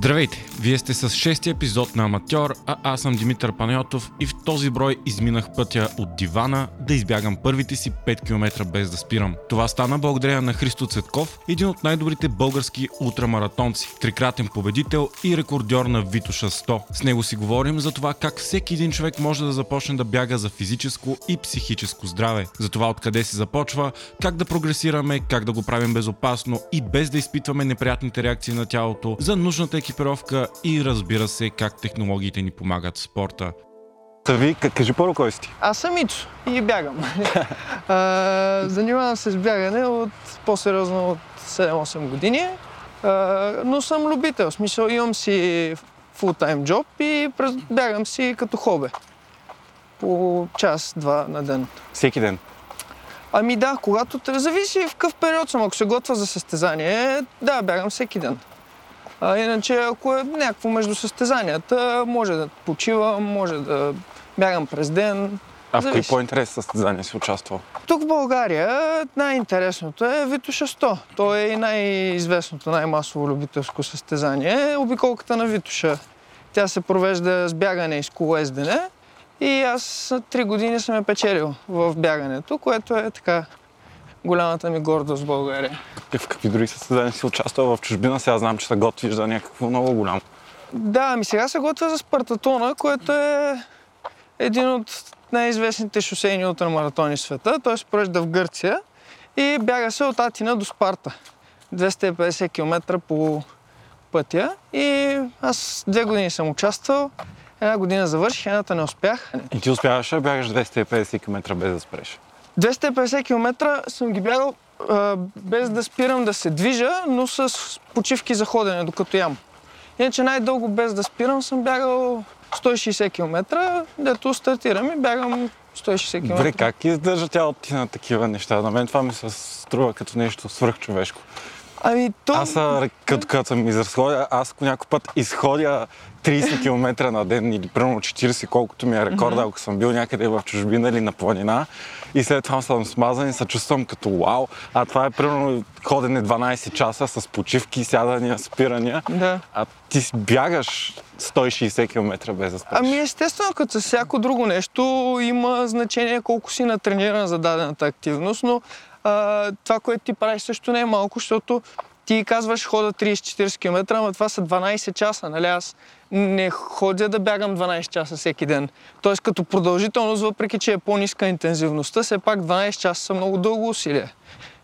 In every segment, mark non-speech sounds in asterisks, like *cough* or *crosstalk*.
Здравейте! Вие сте с шести епизод на Аматьор, а аз съм Димитър Панайотов и в този брой изминах пътя от дивана да избягам първите си 5 км без да спирам. Това стана благодарение на Христо Цветков, един от най-добрите български ултрамаратонци, трикратен победител и рекордьор на Витуша 100. С него си говорим за това как всеки един човек може да започне да бяга за физическо и психическо здраве. За това откъде се започва, как да прогресираме, как да го правим безопасно и без да изпитваме неприятните реакции на тялото, за нужната екипировка и разбира се как технологиите ни помагат в спорта. Та ви, кажи първо кой си ти? Аз съм Ицо и бягам. *laughs* а, занимавам се с бягане от по-сериозно от 7-8 години, а, но съм любител. В смисъл имам си фултайм джоб и бягам си като хобе. По час-два на ден. Всеки ден? Ами да, когато зависи в какъв период съм. Ако се готва за състезание, да, бягам всеки ден. А, иначе, ако е някакво между състезанията, може да почивам, може да бягам през ден. А в кои по-интересни състезания си участвал? Тук в България най-интересното е Витуша 100. То е и най-известното, най-масово любителско състезание. Обиколката на Витуша. Тя се провежда с бягане и с колоездене. И аз три години съм я печелил в бягането, което е така голямата ми гордост в България. В какви други състезания си участвал в чужбина? Сега знам, че се готвиш за някакво много голямо. Да, ами сега се готвя за Спартатона, което е един от най-известните шосейни ултрамаратони в света. Той се провежда в Гърция и бяга се от Атина до Спарта. 250 км по пътя и аз две години съм участвал. Една година завърших, едната не успях. И ти успяваш да бягаш 250 км без да спреш? 250 км съм ги бягал а, без да спирам да се движа, но с почивки за ходене, докато ям. Иначе най-дълго без да спирам съм бягал 160 км, дето стартирам и бягам 160 км. Добре, как издържа тялото ти на такива неща? На мен това ми се струва като нещо свръхчовешко. Ами то... Аз, като, като съм изразходя, аз някой път изходя 30 км на ден или примерно 40, колкото ми е рекорда, mm-hmm. ако съм бил някъде в чужбина или на планина. И след това съм смазан и се чувствам като вау. А това е примерно ходене 12 часа с почивки, сядания, спирания. Да. А ти бягаш 160 км без да спреш. Ами естествено, като с всяко друго нещо има значение колко си натрениран за дадената активност, но а, това, което ти правиш също не е малко, защото ти казваш хода 30-40 км, ама това са 12 часа, нали? Аз не ходя да бягам 12 часа всеки ден. Тоест като продължителност, въпреки че е по-ниска интензивността, все пак 12 часа са много дълго усилие.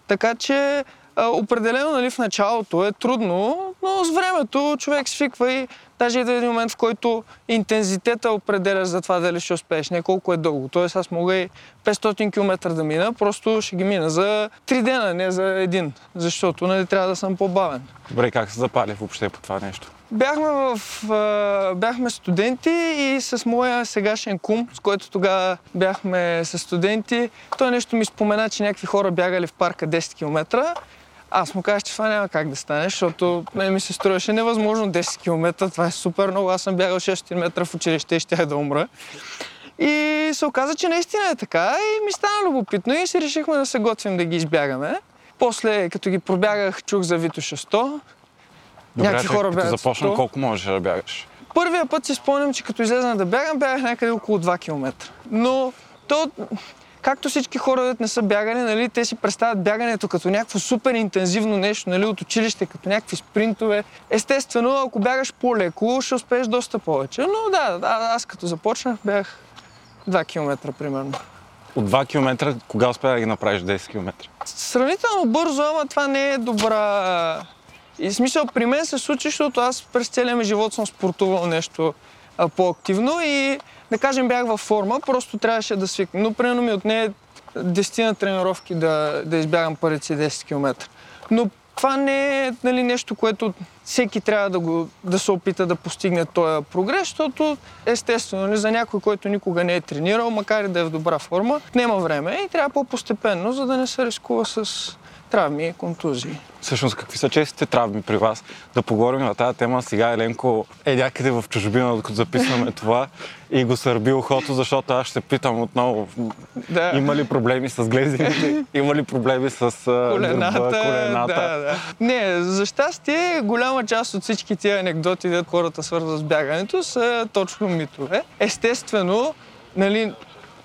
Така че определено нали, в началото е трудно, но с времето човек свиква и даже и да е един момент, в който интензитета определя за това дали ще успееш, не колко е дълго. Тоест аз мога и 500 км да мина, просто ще ги мина за 3 дена, не за един, защото нали, трябва да съм по-бавен. Добре, как се запали въобще по това нещо? Бяхме, в, бяхме студенти и с моя сегашен кум, с който тогава бяхме с студенти, той нещо ми спомена, че някакви хора бягали в парка 10 км аз му казах, че това няма как да стане, защото мен ми се струваше невъзможно 10 км. Това е супер много. Аз съм бягал 6 метра в училище и щях да умра. И се оказа, че наистина е така и ми стана любопитно и си решихме да се готвим да ги избягаме. После, като ги пробягах, чух за Витоша 100. Добре, Някакви хора като започна, колко можеш да бягаш? Първия път си спомням, че като излезна да бягам, бягах някъде около 2 км. Но то както всички хора, не са бягали, нали, те си представят бягането като някакво супер интензивно нещо, нали, от училище, като някакви спринтове. Естествено, ако бягаш по-леко, ще успееш доста повече. Но да, да аз като започнах, бях 2 км примерно. От 2 км, кога успя да ги направиш 10 км? Сравнително бързо, ама това не е добра... И смисъл, при мен се случи, защото аз през целия ми живот съм спортувал нещо по-активно и да кажем бях във форма, просто трябваше да свикна. Но примерно ми отне 10 на тренировки да, да избягам първите 10 км. Но това не е нали, нещо, което всеки трябва да, го, да се опита да постигне този прогрес, защото естествено нали, за някой, който никога не е тренирал, макар и да е в добра форма, няма време и трябва по-постепенно, за да не се рискува с травми и контузии. Всъщност, какви са честите травми при вас? Да поговорим на тази тема. Сега Еленко е някъде в чужбина, докато записваме *laughs* това и го сърби ухото, защото аз ще питам отново. Да. Има ли проблеми с глезените? *laughs* Има ли проблеми с колената, гърба, колената? Да, да. Не, за щастие, голяма част от всички тия анекдоти, де хората свързват с бягането, са точно митове. Естествено, нали,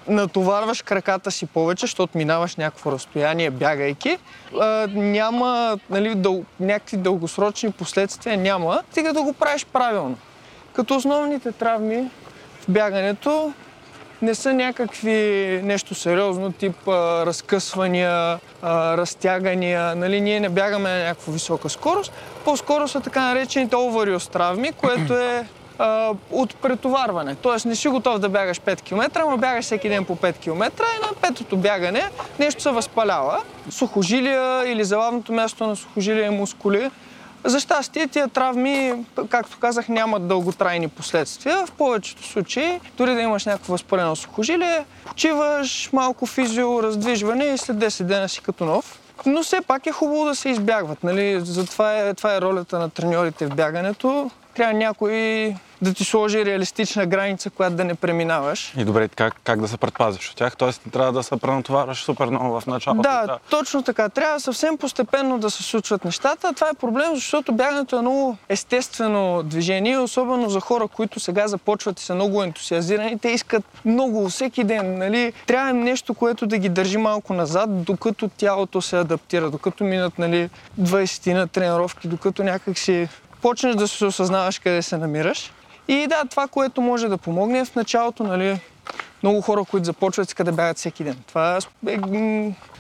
натоварваш краката си повече, защото минаваш някакво разстояние, бягайки. А, няма нали, дъл... някакви дългосрочни последствия, няма, стига да го правиш правилно. Като основните травми в бягането не са някакви нещо сериозно, тип а, разкъсвания, а, разтягания. Нали, ние не бягаме на някаква висока скорост. По-скоро са така наречените овариос травми, което е а, от претоварване. Тоест не си готов да бягаш 5 км, но бягаш всеки ден по 5 км и на петото бягане нещо се възпалява. Сухожилия или залавното място на сухожилия и мускули. За щастие, тия травми, както казах, нямат дълготрайни последствия. В повечето случаи, дори да имаш някакво възпалено сухожилие, почиваш, малко физио, раздвижване и след 10 дена си като нов. Но все пак е хубаво да се избягват. Нали? Затова е, това е ролята на треньорите в бягането. Трябва някой да ти сложи реалистична граница, която да не преминаваш. И добре, как, как да се предпазиш от тях? Тоест не трябва да се пренатоварваш супер много в началото. Да, точно така. Трябва съвсем постепенно да се случват нещата. Това е проблем, защото бягането е много естествено движение, особено за хора, които сега започват и са много ентусиазирани. Те искат много всеки ден. Нали? Трябва им нещо, което да ги държи малко назад, докато тялото се адаптира, докато минат нали, 20 на тренировки, докато някак си почнеш да се осъзнаваш къде се намираш. И да, това, което може да помогне е в началото, нали, много хора, които започват, искат да бягат всеки ден. Това е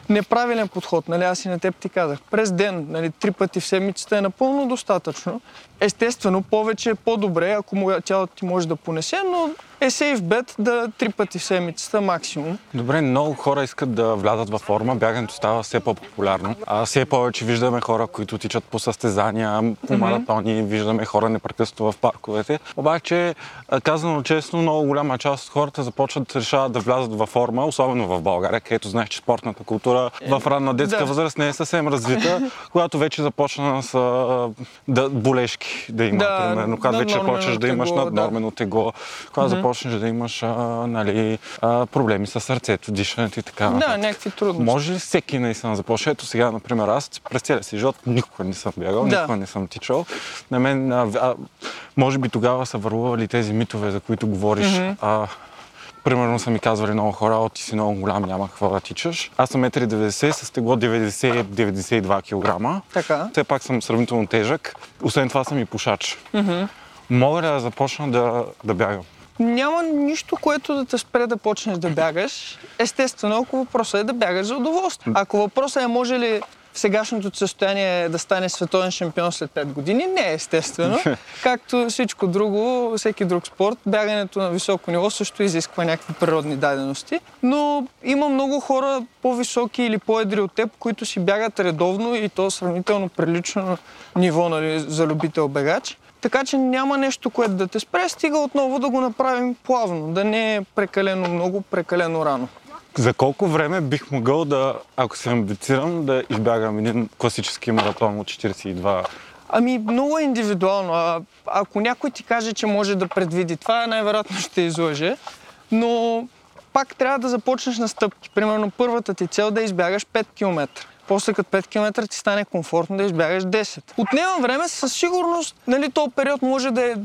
неправилен подход, нали, аз и на теб ти казах. През ден, нали, три пъти в седмицата е напълно достатъчно. Естествено, повече е по-добре, ако тялото ти може да понесе, но е сейф бет да три пъти в седмицата максимум. Добре, много хора искат да влязат във форма, бягането става все по-популярно. А все повече виждаме хора, които тичат по състезания, по маратони, mm-hmm. виждаме хора непрекъснато в парковете. Обаче, казано честно, много голяма част от хората започват да решават да влязат във форма, особено в България, където знаеш, че спортната култура в ранна детска да. възраст не е съвсем развита, *laughs* когато вече започна с да, болешки да има, да, примерно, когато вече почваш да имаш наднормено тегло, когато mm-hmm започнеш да имаш а, нали, а, проблеми с сърцето, дишането и така. Да, някакви трудности. Може ли всеки наистина започне? Ето сега, например, аз през целия си живот никога не съм бягал, да. никога не съм тичал. На мен, а, а, може би тогава са върлували тези митове, за които говориш. Mm-hmm. А, Примерно са ми казвали много хора, о, ти си много голям, няма какво да тичаш. Аз съм 1,90 с тегло 90-92 кг. Така. Все пак съм сравнително тежък. Освен това съм и пушач. Mm-hmm. Мога ли да започна да, да бягам? няма нищо, което да те спре да почнеш да бягаш. Естествено, ако въпросът е да бягаш за удоволствие. Ако въпросът е може ли в сегашното състояние да стане световен шампион след 5 години, не е естествено. *laughs* Както всичко друго, всеки друг спорт, бягането на високо ниво също изисква някакви природни дадености. Но има много хора по-високи или по-едри от теб, които си бягат редовно и то сравнително прилично ниво нали, за любител бегач. Така че няма нещо, което да те спре, стига отново да го направим плавно, да не е прекалено много, прекалено рано. За колко време бих могъл да, ако се амбицирам, да избягам един класически маратон от 42 Ами, много е индивидуално. А, ако някой ти каже, че може да предвиди това, най-вероятно ще излъже. Но пак трябва да започнеш на стъпки. Примерно, първата ти цел да избягаш 5 км после като 5 км ти стане комфортно да избягаш 10. Отнема време, със сигурност, нали, този период може да е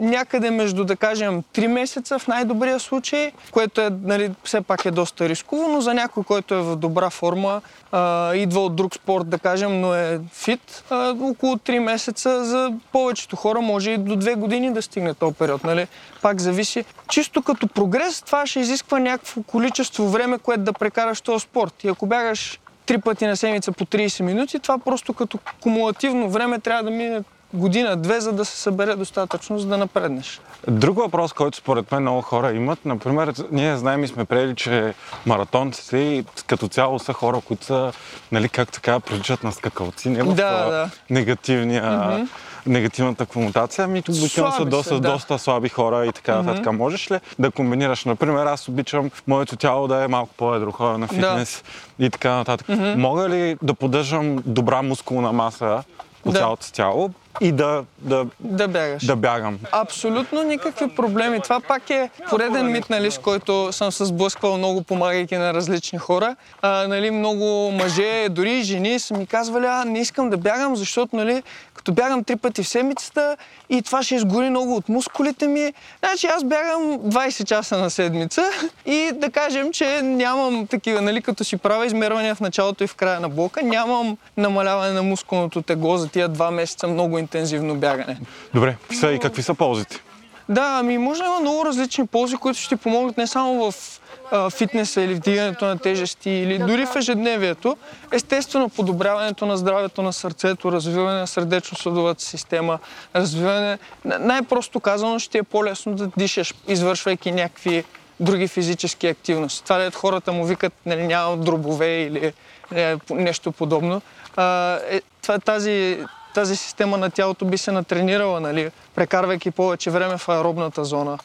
някъде между, да кажем, 3 месеца в най-добрия случай, което е, нали, все пак е доста рисково, но за някой, който е в добра форма, а, идва от друг спорт, да кажем, но е фит, а, около 3 месеца за повечето хора може и до 2 години да стигне този период. Нали? Пак зависи. Чисто като прогрес, това ще изисква някакво количество време, което да прекараш този спорт. И ако бягаш три пъти на седмица по 30 минути, това просто като кумулативно време трябва да мине година-две, за да се събере достатъчно, за да напреднеш. Друг въпрос, който според мен много хора имат, например, ние знаем и сме приели, че маратонците като цяло са хора, които са, нали, как така, приличат на скакалци, няма да, да. негативния mm-hmm негативната комутация, ами тук обикновено са доста, да. доста слаби хора и така нататък. Можеш ли да комбинираш? Например, аз обичам моето тяло да е малко по-едро, ходя на фитнес и така нататък. Мога ли да поддържам добра мускулна маса по Да. цялото тяло и да, да, Да бягаш. да бягам? Абсолютно никакви проблеми. Това пак е пореден мит, нали, с който съм се сблъсквал много, помагайки на различни хора. А, нали, много мъже, дори и жени са ми казвали, а не искам да бягам, защото нали, като бягам три пъти в седмицата и това ще изгори много от мускулите ми. Значи аз бягам 20 часа на седмица и да кажем, че нямам такива, нали, като си правя измервания в началото и в края на блока, нямам намаляване на мускулното тегло за тия два месеца много интензивно бягане. Добре, са и какви са ползите? Да, ами може да има много различни ползи, които ще ти помогнат не само в а, фитнеса или вдигането на тежести, или дори в ежедневието. Естествено, подобряването на здравето на сърцето, развиване на сърдечно-съдовата система, развиване... Най-просто казано, ще е по-лесно да дишаш, извършвайки някакви други физически активности. Това дето хората му викат, нали, няма дробове или е, по- нещо подобно. А, е, това, тази, тази система на тялото би се натренирала, нали, прекарвайки повече време в аеробната зона,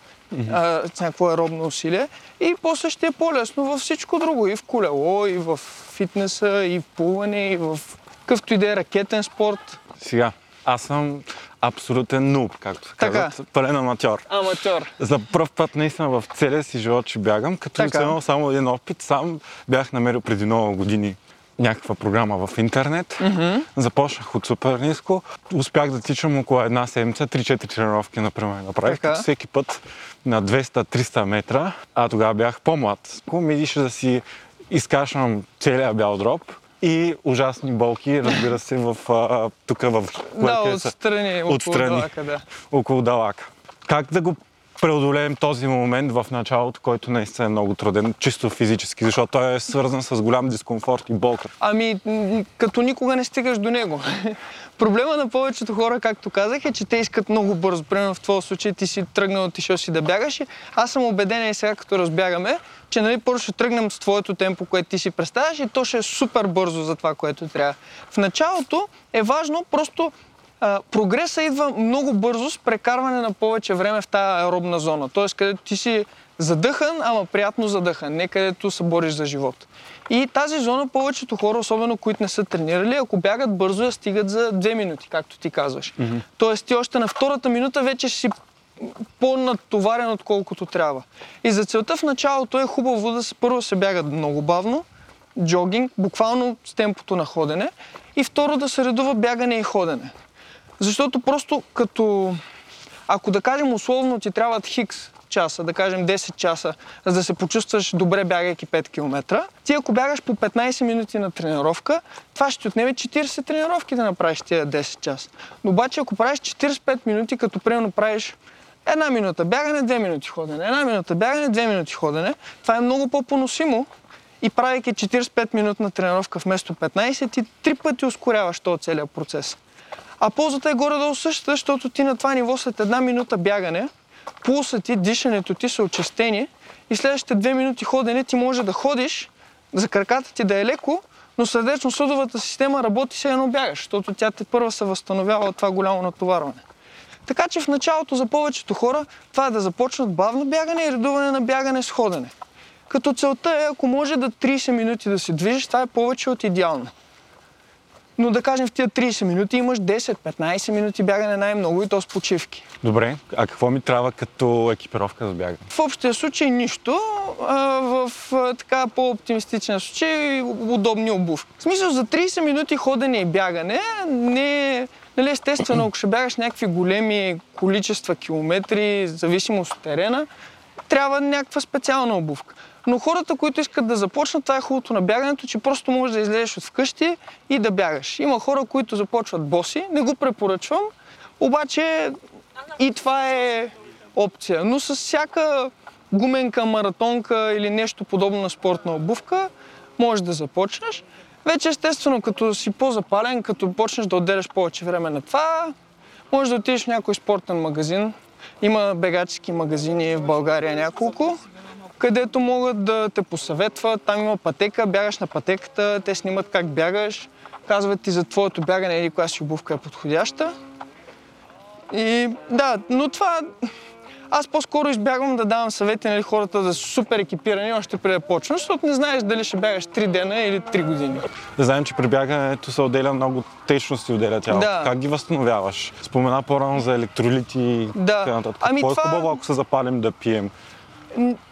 а, с някакво аеробно усилие. И после ще е по-лесно във всичко друго. И в колело, и в фитнеса, и в плуване, и в какъвто и да е ракетен спорт. Сега, аз съм абсолютен нуб, както се Така. казват, пълен аматьор. Аматьор. За първ път наистина в целия си живот, че бягам, като Така. само един опит, сам бях намерил преди много години някаква програма в интернет. Започнах от супер ниско. Успях да тичам около една седмица, 3-4 тренировки, например, направих. Така. Като всеки път на 200-300 метра, а тогава бях по-млад. Ми идише да си изкашвам целия бял дроб и ужасни болки, разбира се, в, а, тук в Да, което е са- отстрани, около отстрани. далака, да. около далака. Как да го преодолеем този момент в началото, който наистина е много труден, чисто физически, защото той е свързан с голям дискомфорт и болка. Ами, като никога не стигаш до него. *laughs* Проблема на повечето хора, както казах, е, че те искат много бързо. Примерно в твоя случай ти си тръгнал, отишъл си да бягаш. Аз съм убеден и сега, като разбягаме, че нали, първо ще тръгнем с твоето темпо, което ти си представяш и то ще е супер бързо за това, което трябва. В началото е важно просто прогреса идва много бързо с прекарване на повече време в тази аеробна зона. Тоест, където ти си задъхан, ама приятно задъхан, не където се бориш за живот. И тази зона повечето хора, особено които не са тренирали, ако бягат бързо, я стигат за две минути, както ти казваш. Тоест ти още на втората минута вече си по-натоварен, отколкото трябва. И за целта в началото е хубаво да се, първо се бягат много бавно, джогинг, буквално с темпото на ходене, и второ да се редува бягане и ходене. Защото просто като, ако да кажем условно ти трябват хикс часа, да кажем 10 часа, за да се почувстваш добре бягайки 5 км, ти ако бягаш по 15 минути на тренировка, това ще ти отнеме 40 тренировки да направиш тия 10 часа. Но обаче ако правиш 45 минути, като примерно правиш една минута бягане, две минути ходене, една минута бягане, две минути ходене, това е много по-поносимо и правейки 45 минутна тренировка вместо 15, ти три пъти ускоряваш този целият процес. А ползата е горе-долу същата, защото ти на това ниво след една минута бягане, пулсът ти, дишането ти са очистени и следващите две минути ходене ти може да ходиш, за краката ти да е леко, но сърдечно-съдовата система работи се едно бягаш, защото тя те първа се възстановява от това голямо натоварване. Така че в началото за повечето хора това е да започнат бавно бягане и редуване на бягане с ходене. Като целта е, ако може да 30 минути да се движиш, това е повече от идеално. Но да кажем в тия 30 минути имаш 10-15 минути бягане най-много и то с почивки. Добре, а какво ми трябва като екипировка за бягане? В общия случай нищо, а, в а, така по-оптимистичен случай удобни обувки. В смисъл за 30 минути ходене и бягане не е Нали, естествено, ако ще бягаш някакви големи количества километри, зависимост от терена, трябва някаква специална обувка. Но хората, които искат да започнат, това е хубавото на бягането, че просто можеш да излезеш от вкъщи и да бягаш. Има хора, които започват боси, не го препоръчвам, обаче и това е опция. Но с всяка гуменка, маратонка или нещо подобно на спортна обувка, можеш да започнеш. Вече естествено, като си по-запален, като почнеш да отделяш повече време на това, можеш да отидеш в някой спортен магазин. Има бегачески магазини в България няколко, където могат да те посъветват. Там има пътека, бягаш на пътеката, те снимат как бягаш, казват ти за твоето бягане или коя си обувка е подходяща. И да, но това... Аз по-скоро избягвам да давам съвети нали, хората да са супер екипирани още преди да почнат, защото не знаеш дали ще бягаш 3 дена или 3 години. Да знаем, че при бягането се отделя много течности, отделя тялото. Да. Как ги възстановяваш? Спомена по-рано за електролити и Да. така нататък. Ами това- е ако се запалим да пием?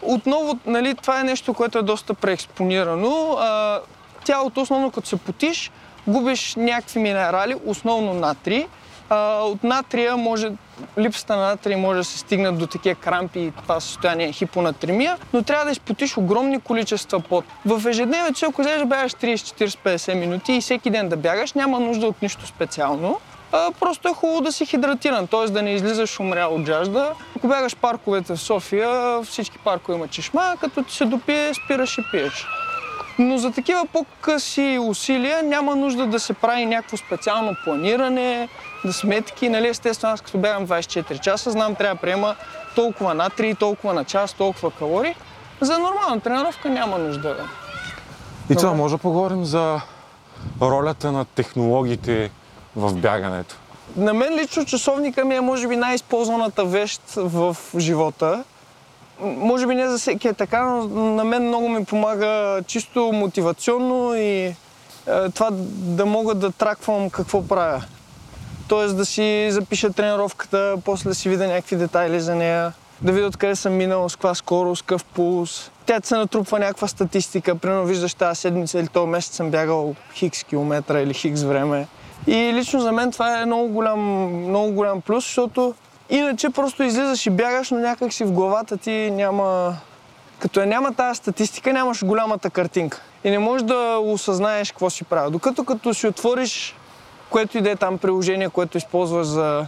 Отново, нали, това е нещо, което е доста преекспонирано. А, тялото, основно като се потиш, губиш някакви минерали, основно натри. А, от натрия може, липсата на натрий може да се стигнат до такива крампи и това състояние хипонатремия, но трябва да изпотиш огромни количества пот. В ежедневието, ако вземеш да бягаш 30-40-50 минути и всеки ден да бягаш, няма нужда от нищо специално. А, просто е хубаво да си хидратиран, т.е. да не излизаш умрял от жажда. Ако бягаш парковете в София, всички паркове има чешма, като ти се допие, спираш и пиеш. Но за такива по-къси усилия няма нужда да се прави някакво специално планиране, да сметки. Нали, естествено, аз като бягам 24 часа, знам, трябва да приема толкова натрий, толкова на час, толкова калории. За нормална тренировка няма нужда. И това може да поговорим за ролята на технологиите в бягането. На мен лично часовника ми е може би най-използваната вещ в живота. Може би не за всеки е така, но на мен много ми помага чисто мотивационно и е, това да мога да траквам какво правя. Тоест да си запиша тренировката, после да си видя някакви детайли за нея, да видя откъде съм минал, с каква скорост, какъв пулс. Тя се натрупва някаква статистика. Примерно виждаш тази седмица или този месец съм бягал хикс километра или хикс време. И лично за мен това е много голям, много голям плюс, защото иначе просто излизаш и бягаш, но някак си в главата ти няма... Като я няма тази статистика, нямаш голямата картинка. И не можеш да осъзнаеш какво си правил. Докато като си отвориш което и да е там приложение, което използваш за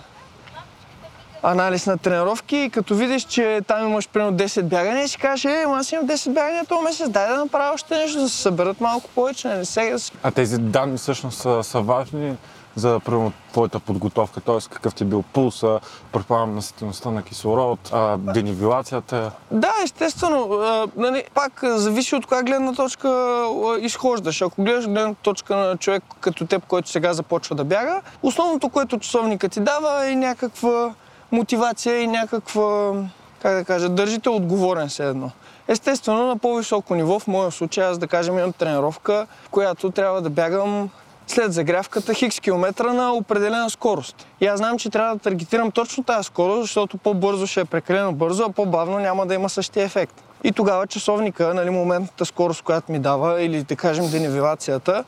анализ на тренировки и като видиш, че там имаш примерно 10 бягания си кажеш, е, аз имам 10 бягания този месец, дай да направя още нещо, да се съберат малко повече, нали сега си... А тези данни всъщност са, са важни за примерно, твоята подготовка, т.е. какъв ти е бил пулса, предполагам наситеността на кислород, а, денивилацията. Да, естествено. А, нали, пак зависи от коя гледна точка а, изхождаш. Ако гледаш гледна точка на човек като теб, който сега започва да бяга, основното, което часовника ти дава е някаква мотивация и някаква, как да кажа, държите отговорен все едно. Естествено, на по-високо ниво, в моя случай, аз да кажем имам тренировка, в която трябва да бягам след загрявката хикс километра на определена скорост. И аз знам, че трябва да таргетирам точно тази скорост, защото по-бързо ще е прекалено бързо, а по-бавно няма да има същия ефект. И тогава часовника, нали, моментната скорост, която ми дава, или да кажем денивелацията,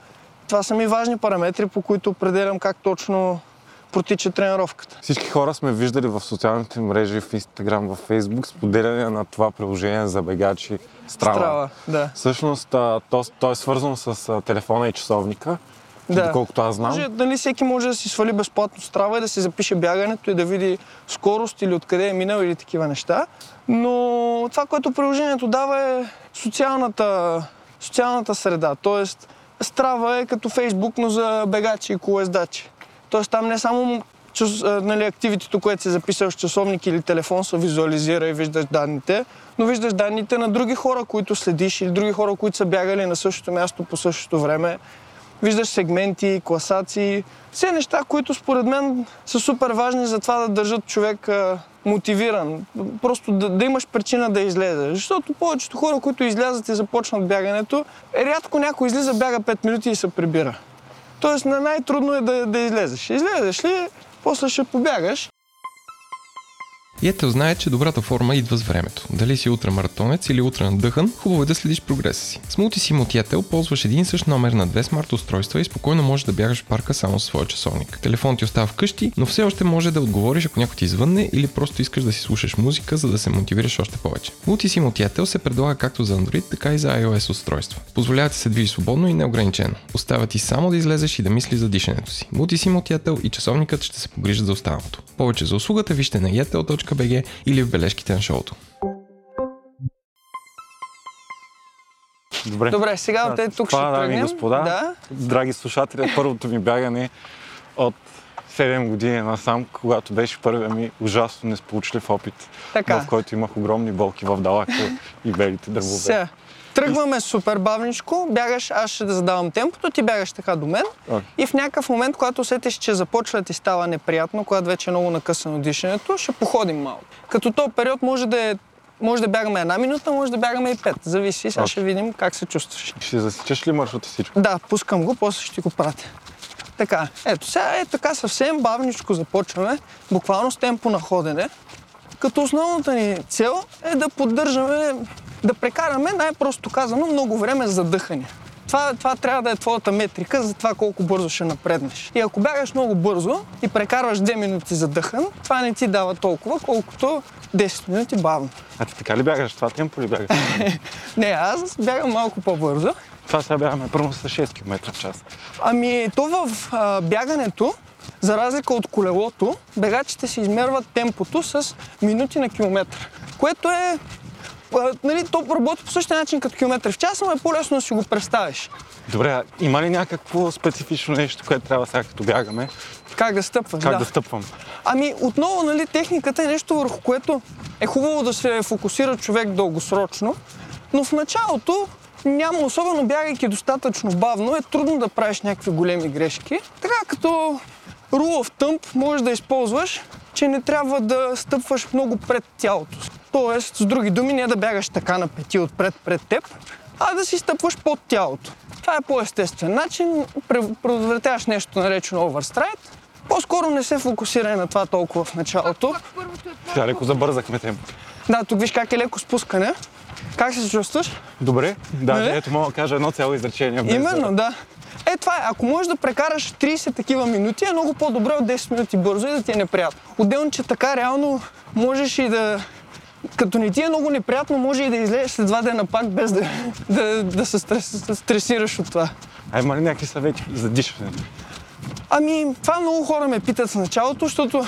това са ми важни параметри, по които определям как точно протича тренировката. Всички хора сме виждали в социалните мрежи, в Инстаграм, в Фейсбук, споделяне на това приложение за бегачи Страва. Страва, да. Всъщност, то, то е свързано с телефона и часовника, Да. доколкото аз знам. Може, нали, всеки може да си свали безплатно страва и да си запише бягането и да види скорост или откъде е минал или такива неща. Но това, което приложението дава е социалната, социалната среда. Тоест, Страва е като Фейсбук, но за бегачи и колездачи. Тоест там не само час, а, нали, активитето, което си записал с часовник или телефон, се визуализира и виждаш данните, но виждаш данните на други хора, които следиш или други хора, които са бягали на същото място по същото време. Виждаш сегменти, класации, все неща, които според мен са супер важни за това да държат човек мотивиран. Просто да, да имаш причина да излезеш. Защото повечето хора, които излязат и започнат бягането, рядко някой излиза, бяга 5 минути и се прибира. Тоест на най-трудно е да, да излезеш. Излезеш ли, после ще побягаш. И ето знае, че добрата форма идва с времето. Дали си ултрамаратонец или утре надъхан, хубаво е да следиш прогреса си. С Multisim от Yatel ползваш един и същ номер на две смарт устройства и спокойно можеш да бягаш в парка само с своя часовник. Телефон ти остава вкъщи, но все още може да отговориш ако някой ти звънне или просто искаш да си слушаш музика, за да се мотивираш още повече. Multisim от Yatel се предлага както за Android, така и за iOS устройства. Позволява ти се движи свободно и неограничено. Остава ти само да излезеш и да мислиш за дишането си. Multisim от Yatel и часовникът ще се погрижат за останалото. Повече за услугата вижте на yatel.bg или в бележките на шоуто. Добре. Добре, сега от тук ще дами тръгнем. господа, Да. драги слушатели, първото ми бягане от 7 години насам, когато беше първия ми ужасно несполучлив опит, Така. в който имах огромни болки в далака и белите дървове. Сега, Тръгваме супер бавничко, бягаш, аз ще да задавам темпото, ти бягаш така до мен. Окей. И в някакъв момент, когато усетиш, че започва да ти става неприятно, когато вече е много накъсано дишането, ще походим малко. Като този период може да е може да бягаме една минута, може да бягаме и пет. Зависи, сега Окей. ще видим как се чувстваш. Ще засичаш ли маршрута всичко? Да, пускам го, после ще го пратя. Така, ето сега е така съвсем бавничко започваме, буквално с темпо на ходене, като основната ни цел е да поддържаме, да прекараме най-просто казано много време за дъхане. Това, това трябва да е твоята метрика за това колко бързо ще напреднеш. И ако бягаш много бързо и прекарваш 2 минути за дъхан, това не ти дава толкова, колкото 10 минути бавно. А ти така ли бягаш? Това темпо ли бягаш? *laughs* Не, аз бягам малко по-бързо. Това сега бягаме първо с 6 км в час. Ами, то в а, бягането, за разлика от колелото, бегачите си измерват темпото с минути на километър, което е нали, то работи по същия начин като километър в час, но е по-лесно да си го представиш. Добре, има ли някакво специфично нещо, което трябва сега като бягаме? Как да стъпваш, Как да. да стъпвам? Ами, отново, нали, техниката е нещо върху което е хубаво да се фокусира човек дългосрочно, но в началото няма, особено бягайки достатъчно бавно, е трудно да правиш някакви големи грешки. Така като rule of thumb може да използваш, че не трябва да стъпваш много пред тялото. си. Тоест, с други думи, не да бягаш така на пети отпред пред теб, а да си стъпваш под тялото. Това е по-естествен начин, пре- предотвратяваш нещо наречено overstride, по-скоро не се фокусирай на това толкова в началото. Сега леко забързахме темпо. Да, тук виж как е леко спускане. Как се чувстваш? Добре, да, Нали? ето мога да кажа едно цяло изречение. без Именно, да... да. Е, това е. Ако можеш да прекараш 30 такива минути, е много по-добре от 10 минути бързо и да ти е неприятно. Отделно, че така реално можеш и да... Като не ти е много неприятно, може и да излезеш след два дена пак, без да, да, да се стрес, стресираш от това. А има ли някакви съвети за дишане? Ами, това много хора ме питат в началото, защото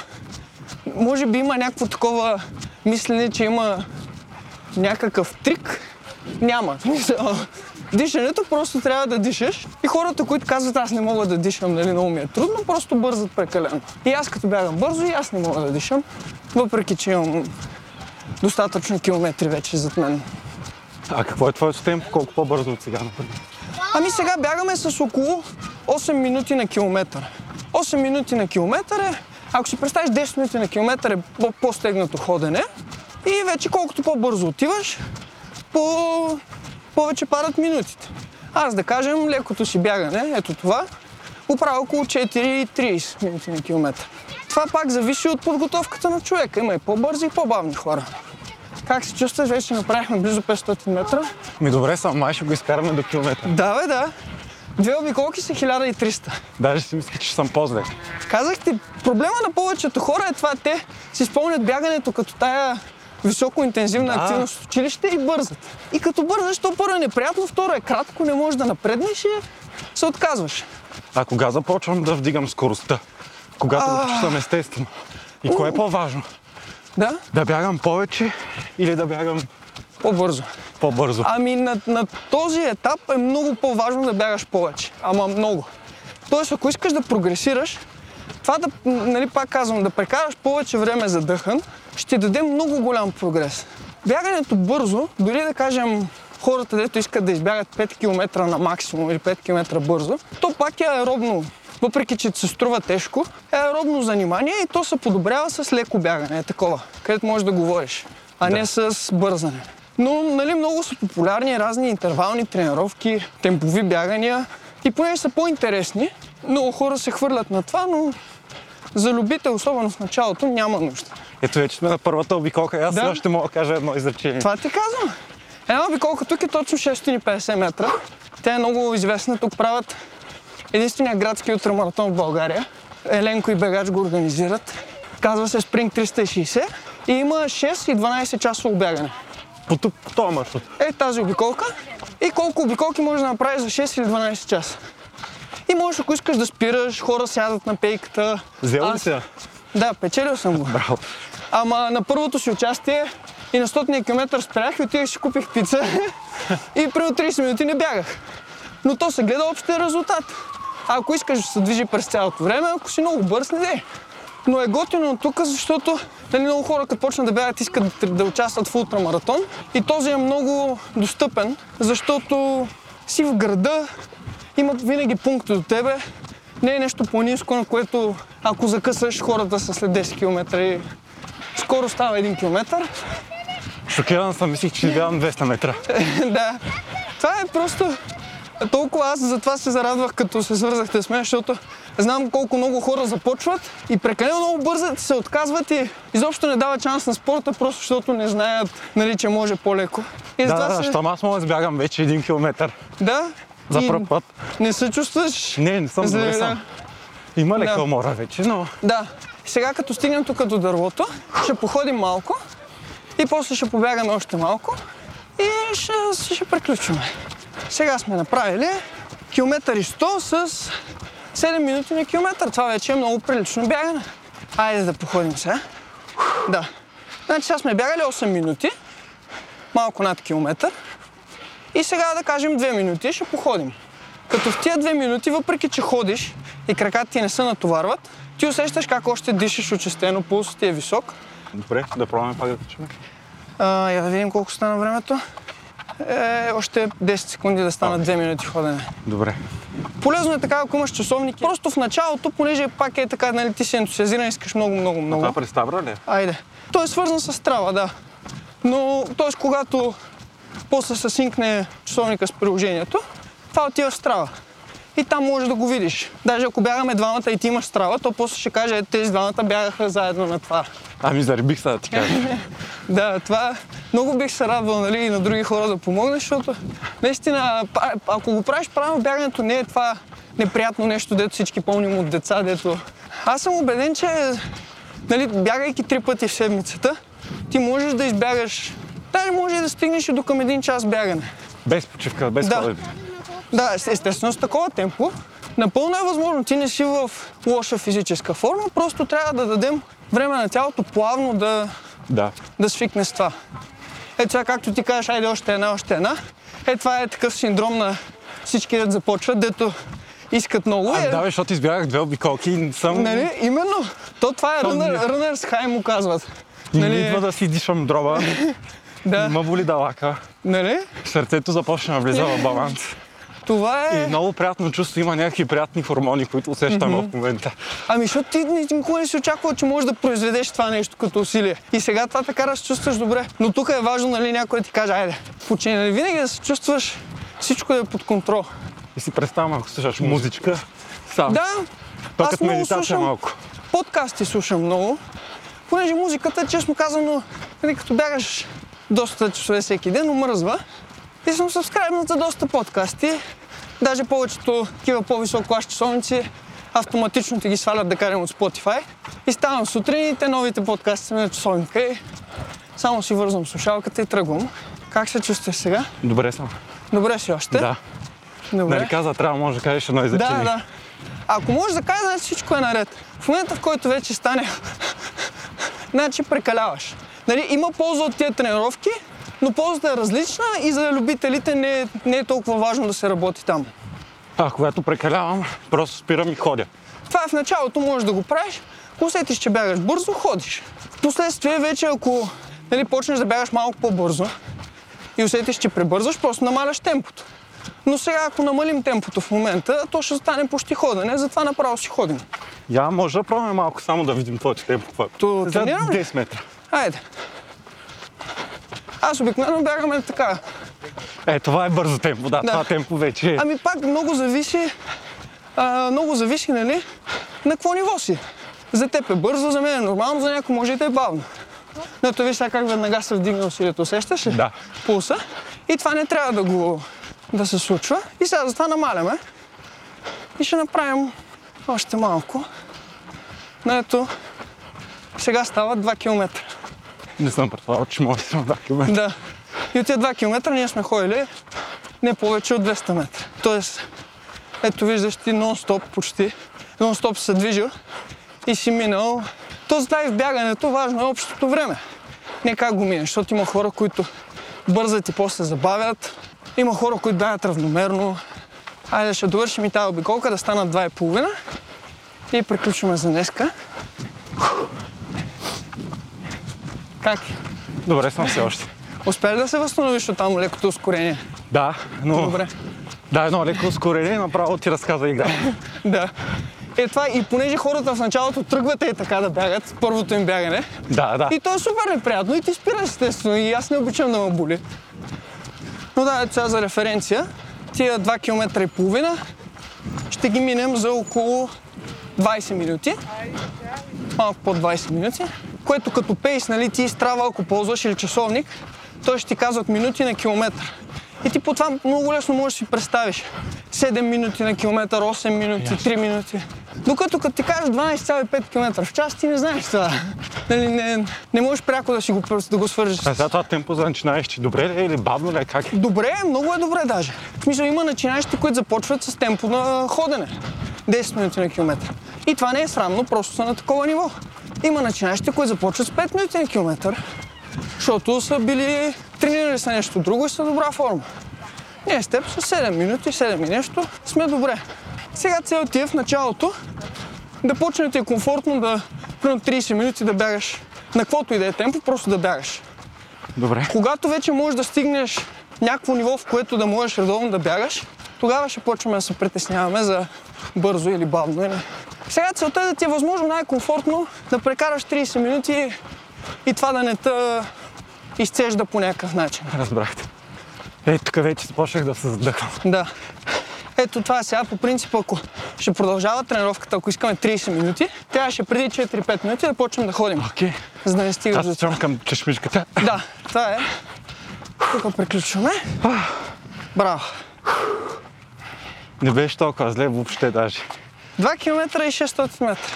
може би има някакво такова мислене, че има някакъв трик. Няма. Дишането просто трябва да дишаш. И хората, които казват, аз не мога да дишам, нали, много ми е трудно, просто бързат прекалено. И аз като бягам бързо, и аз не мога да дишам, въпреки че имам достатъчно километри вече зад мен. А какво е твоето темпо? Колко по-бързо от сега, например? Ами сега бягаме с около 8 минути на километър. 8 минути на километър е, ако си представиш 10 минути на километър е по- по-стегнато ходене и вече колкото по-бързо отиваш, по... повече падат минутите. Аз да кажем, лекото си бягане, ето това, го правя около 4,30 минути на километър. Това пак зависи от подготовката на човека. Има и по-бързи и по-бавни хора. Как се чувстваш? Вече направихме близо 500 метра. Ми добре, само май ще го изкараме до километър. Да, бе, да. Две обиколки са 1300. Даже си мисля, че съм по-зле. Казах ти, проблема на повечето хора е това, те си спомнят бягането като тая високоинтензивна Да. активност в училище и бързат. И като бързаш, то първо е неприятно, второ е кратко, не можеш да напреднеш и се отказваш. А кога започвам да вдигам скоростта? Когато го А. чувствам естествено. И кое е по-важно? Да? Да бягам повече или да бягам По-бързо. по-бързо? Ами на, на този етап е много по-важно да бягаш повече. Ама много. Тоест, ако искаш да прогресираш, това да, нали, пак казвам, да прекараш повече време за дъхан, ще даде много голям прогрес. Бягането бързо, дори да кажем хората, дето искат да избягат 5 км на максимум или 5 км бързо, то пак е аеробно. Въпреки, че се струва тежко, е аеробно занимание и то се подобрява с леко бягане, е такова, където можеш да говориш, а не с бързане. Но нали, много са популярни разни интервални тренировки, темпови бягания и понеже са по-интересни, много хора се хвърлят на това, но за любител, особено в началото, няма нужда. Ето вече сме на първата обиколка аз Да. ще мога да кажа едно изречение. Това ти казвам. Една обиколка тук е точно 650 метра. Тя е много известна. Тук правят единствения градски ултрамаратон в България. Еленко и Бегач го организират. Казва се Спринг 360 и има 6 и 12 часово бягане. По, тук, по този маршрут. Е тази обиколка и колко обиколки можеш да направиш за 6 или 12 часа. И можеш, ако искаш да спираш, хора сядат на пейката. Взел ли се? Да, печелил съм го. Браво. Ама на първото си участие и на 100-ния километър спрях и отидах си купих пица *laughs* и при 30 минути не бягах. Но то се гледа общия резултат. Ако искаш да се движи през цялото време, ако си много бърз, не дей. Но е готино тук, защото нали, много хора, като почнат да бягат, искат да, да участват в ултрамаратон. И този е много достъпен, защото си в града, имат винаги пункт до тебе. Не е нещо по-низко, на което ако закъсаш, хората са след 10 км и скоро става 1 км. Шокиран съм, мислих, че бягам 200 метра. *laughs* да. Това е просто толкова аз затова се зарадвах, като се свързахте с мен, защото знам колко много хора започват и прекалено много бързат, се отказват и изобщо не дават шанс на спорта, просто защото не знаят, нали, че може по-леко. И Да, да, се... щом аз мога да сбягам вече един километър Да. за първ път. Не се чувстваш... Не, не съм добре да. съм. Има лека Да. умора вече, но Да. Сега като стигнем тук до дървото, ще походим малко и после ще побягаме още малко и ще, ще приключваме. Сега сме направили километър и 100 с 7 минути на километър. Това вече е много прилично бягане. Айде да походим сега. Да. Значи сега сме бягали 8 минути, малко над километър. И сега да кажем 2 минути ще походим. Като в тия 2 минути, въпреки че ходиш и краката ти не се натоварват, ти усещаш как още дишаш очистено, пулсът ти е висок. добре, да пробваме пак да качваме. Я да видим колко стана времето. Е, още 10 секунди да станат 2 минути ходене. Добре. Полезно е така, ако имаш часовник. Просто в началото, понеже пак е така, нали, ти си ентусиазиран, искаш много, много, много. Това през Тавра ли? е? Айде. Той е свързан с трава, да. Но, т.е. когато после се синкне часовника с приложението, това отива в страва. И там можеш да го видиш. Даже ако бягаме двамата и ти имаш страва, то после ще каже, тези двамата бягаха заедно на това. Ами заребих се да ти кажа. *laughs* Да, това много бих се радвал нали, и на други хора да помогнеш, защото наистина, ако го правиш правилно, бягането не е това неприятно нещо, дето всички помним от деца, дето... Аз съм убеден, че нали, бягайки три пъти в седмицата, ти можеш да избягаш, даже може да стигнеш и до към един час бягане. Без почивка, без Да. ходене. Да, ес- естествено с такова темпо. Напълно е възможно. Ти не си в лоша физическа форма, просто трябва да дадем време на тялото плавно да, Да. да свикне с това. Е, това както ти кажеш, айде още една, още една. Е, това е такъв синдром на всички да започват, дето искат много. Ами е, да, бе, защото избягах две обиколки и съм... нали, именно. То това е То runner, не- runner's high му казват. Не Нали, идва да си дишам дроба. *laughs* да, Ма боли далака. нали? Сърцето започна да влиза в баланс. Това И е... много приятно чувство. Има някакви приятни хормони, които усещам в момента. Ами, защото ти ни- никога не си очаквал, че можеш да произведеш това нещо като усилие. И сега това така да се чувстваш добре. Но тук е важно, нали, някой да ти каже, айде, почини. Нали, винаги да се чувстваш всичко да е под контрол. И си представям, ако слушаш музичка, сам. Да, То аз много медитация слушам малко. подкасти слушам много, понеже музиката, честно казано, нали, като бягаш доста часове всеки ден, омръзва. И съм сабскрайбнат за доста подкасти. Даже повечето такива по-високо клас часовници автоматично ти ги свалят, да кажем, от Spotify. И ставам сутрин и те новите подкасти са на часовника и само си вързвам слушалката и тръгвам. Как се чувстваш сега? Добре съм. Добре си още? Да. Добре. Нали каза, трябва може да кажеш едно Да, изречение. да. Ако можеш да кажеш, значи всичко е наред. В момента, в който вече стане, *laughs* значи прекаляваш. Нали, има полза от тия тренировки, но ползата е различна и за любителите не е, не е толкова важно да се работи там. А когато прекалявам, просто спирам и ходя. Това е в началото, можеш да го правиш. Усетиш, че бягаш бързо, ходиш. Впоследствие вече, ако нали, почнеш да бягаш малко по-бързо и усетиш, че пребързваш, просто намаляш темпото. Но сега, ако намалим темпото в момента, то ще стане почти ходене, затова направо си ходим. Я може да пробваме малко само да видим твоето темпо. То ли? 10 метра. Айде. Аз обикновено бягаме така. Е, това е бързо темпо, да. Да. Това темпо вече е. Ами пак много зависи, а, много зависи, нали, на какво ниво си. За теб е бързо, за мен е нормално, за някой може и да е бавно. Но ето виж сега как веднага се вдигна усилието, усещаш ли? Да. Пулса. И това не трябва да го да се случва. И сега затова намаляме. И ще направим още малко. Но ето, сега става 2 км. Не съм предполагал, че може да съм 2 км. Да. И от тези 2 км ние сме ходили не повече от 200 метра. Тоест, ето виждаш ти нон-стоп почти. Нон-стоп се движил и си минал. То и в бягането важно е общото време. Не как го минеш, защото има хора, които бързат и после забавят. Има хора, които бягат равномерно. Айде ще довършим и тази обиколка да станат 2,5 и приключваме за днеска. Как? Добре съм все още. Успя ли да се възстановиш от там лекото ускорение? Да, но... Добре. Да, едно леко ускорение, направо ти разказа игра. *laughs* Да. Е, това и понеже хората в началото тръгват и така да бягат, първото им бягане, Да, да. и то е супер неприятно и ти спираш естествено и аз не обичам да ме боли. Но да, ето сега за референция, тия 2 км и половина ще ги минем за около 20 минути. Малко под 20 минути. Което като пейс, нали, ти страва, ако ползваш или часовник, той ще ти казва от минути на километър. И ти по това много лесно можеш да си представиш. 7 минути на километър, 8 минути, 3 минути. Докато като ти кажеш 12,5 км в час, ти не знаеш това. Нали, не, не можеш пряко да, си го, да го свържеш. А сега това темпо за начинаещи, добре ли е или бавно ли е? Как е? Добре, много е добре даже. В смисъл има начинаещи, които започват с темпо на ходене. 10 минути на километър. И това не е срамно, просто са на такова ниво. Има начинаещи, които започват с 5 минути на километър, защото са били тренирали са нещо друго и са добра форма. Ние с теб с 7 минути, 7 и нещо сме добре. Сега цел ти е в началото да почне ти е комфортно да, примерно 30 минути да бягаш на каквото и да е темпо, просто да бягаш. Добре. Когато вече можеш да стигнеш някакво ниво, в което да можеш редовно да бягаш, тогава ще почваме да се притесняваме за бързо или бавно. Или... Сега целта е да ти е възможно най-комфортно да прекараш 30 минути и това да не те изцежда по някакъв начин. Разбрахте. Ей, тук вече започнах да се задъхвам. Да. Ето това е сега по принцип, ако ще продължава тренировката, ако искаме 30 минути, трябваше преди 4-5 минути да почнем да ходим, Окей. за да не стигаш Аз до към чешмичката. Да, това е. Тук приключваме. Браво. Не беше толкова зле въобще даже. 2 км и 600 метра.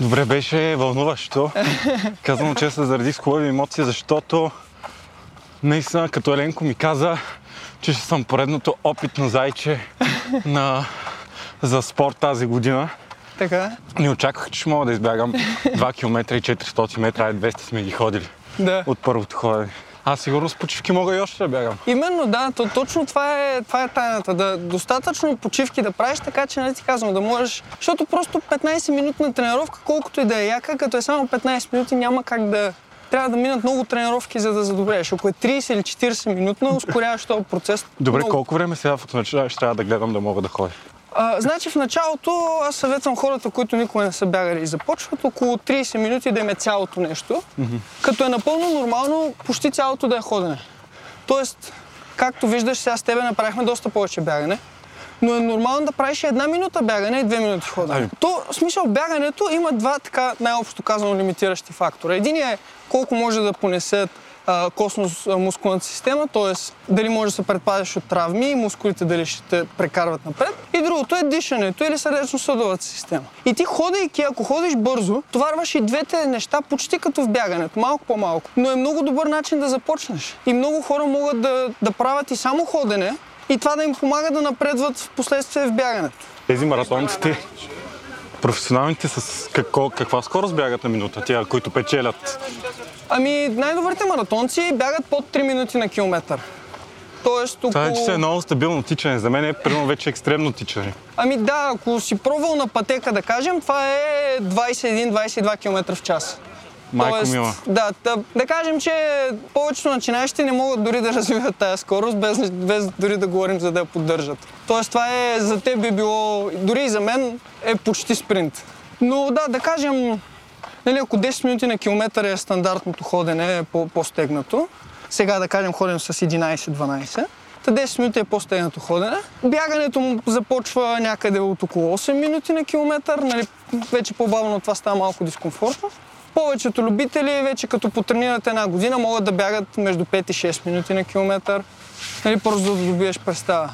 Добре, беше вълнуващо. Казвам често заради с хубави емоции, защото наистина като Еленко ми каза, че ще съм поредното опитно зайче на, за спорт тази година. Така, Не очаквах, че ще мога да избягам 2 км и 400 метра, ай 200 сме ги ходили да. от първото ходене. Аз сигурно с почивки мога и още да бягам. Именно, да, то, точно това е, това е тайната. Да, достатъчно почивки да правиш, така че, нали ти казвам, да можеш. Защото просто 15-минутна тренировка, колкото и да е яка, като е само 15 минути, няма как да. Трябва да минат много тренировки, за да задобреш. Ако е 30 или 40 минутна, ускоряваш този процес. Добре, много. колко време сега в ще трябва да гледам да мога да ходя? А, значи в началото аз съветвам хората, които никога не са бягали и започват около 30 минути да им е цялото нещо, като е напълно нормално почти цялото да е ходене. Тоест, както виждаш, сега с тебе направихме доста повече бягане, но е нормално да правиш една минута бягане и две минути ходене. Ами. То, в смисъл, бягането има два така най-общо казано лимитиращи фактора. Единият е колко може да понесат а, костно-мускулната система, т.е. дали може да се предпазиш от травми и мускулите дали ще те прекарват напред. И другото е дишането или сърдечно-съдовата система. И ти ходейки, ако ходиш бързо, товарваш и двете неща почти като в бягането, малко по-малко. Но е много добър начин да започнеш. И много хора могат да, да правят и само ходене, и това да им помага да напредват в последствие в бягането. Тези маратонците, професионалните с какво, каква скорост бягат на минута? Тя, които печелят. Ами, най-добрите маратонци бягат под 3 минути на километър. Тоест около... Това е, че се е много стабилно тичане. За мен е примерно вече екстремно тичане. Ами да, ако си пробвал на пътека, да кажем, това е 21-22 км в час. Майко мила. Да, да, да кажем, че повечето начинаещи не могат дори да развиват тази скорост, без, без дори да говорим за да я поддържат. Тоест това е, за теб би било, дори и за мен, е почти спринт. Но да, да кажем, нали, ако 10 минути на километър е стандартното ходене, е по- по-стегнато, сега да кажем ходим с 11-12, Та 10 минути е по-стегнато ходене. Бягането му започва някъде от около 8 минути на километър. Нали, вече по-бавно това става малко дискомфортно. Повечето любители вече като потренират една година могат да бягат между 5 и 6 минути на километър. Нали, просто да добиеш представа.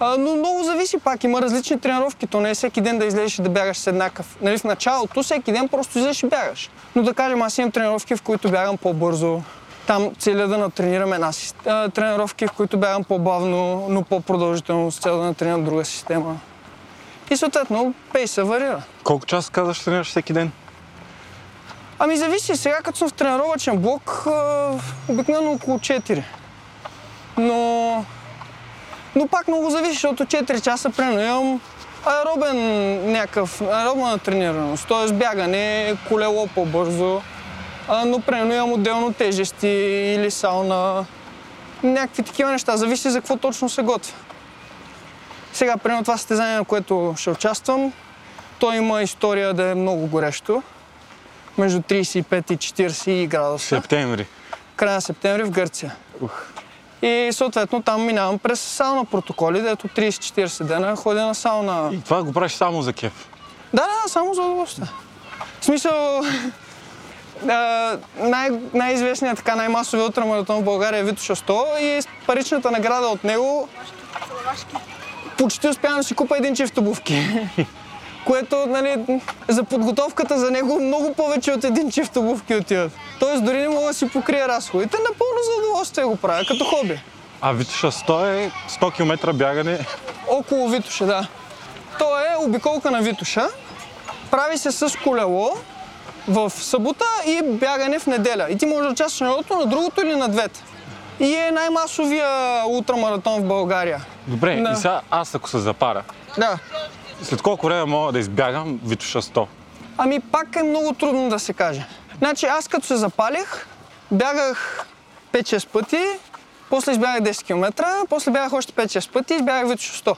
А, но много зависи пак. Има различни тренировки. То не е всеки ден да излезеш и да бягаш с еднакъв. Нали, в началото всеки ден просто излезеш и бягаш. Но да кажем, аз имам тренировки, в които бягам по-бързо. Там целя да натренирам една а, тренировки, в които бягам по-бавно, но по-продължително, с цел да натренирам друга система. И съответно пейса варира. Колко часа казваш тренираш всеки ден? Ами зависи. Сега като съм в тренировъчен блок, обикновено около 4. Но, но пак много зависи, защото 4 часа примерно имам аеробен някакъв, аеробна тренираност, т.е. бягане, колело по-бързо, а, но примерно имам отделно тежести или сауна, някакви такива неща. Зависи за какво точно се готвя. Сега, примерно това състезание, на което ще участвам, то има история да е много горещо. Между 35 и 40 градуса. Септември. Края на септември в Гърция. Ух. И съответно там минавам през сауна протоколи, дето 30-40 дена ходя на сауна. И това го правиш само за кеф. Да, да, само за удоволствие. В смисъл, а, най- най-известният, така най-масовия ултрамаратон в България е Витоша 100 и паричната награда от него почти успявам да си купа един чифт обувки. *laughs* Което, нали, за подготовката за него много повече от един чифт обувки отиват. Тоест дори не мога да си покрия разходите, напълно за удоволствие го правя, като хоби. А Витоша 100 е 100 км бягане. Около Витоша, да. То е обиколка на Витоша. Прави се с колело в събота и бягане в неделя. И ти можеш да участваш на едното, на другото или на двете. И е най-масовия ултрамаратон в България. Добре, Да. и сега аз ако се запара, Да. След колко време мога да избягам Витоша 100? Ами пак е много трудно да се каже. Значи аз като се запалих, бягах 5-6 пъти, после избягах 10 км, после бягах още 5-6 пъти и избягах вече 100.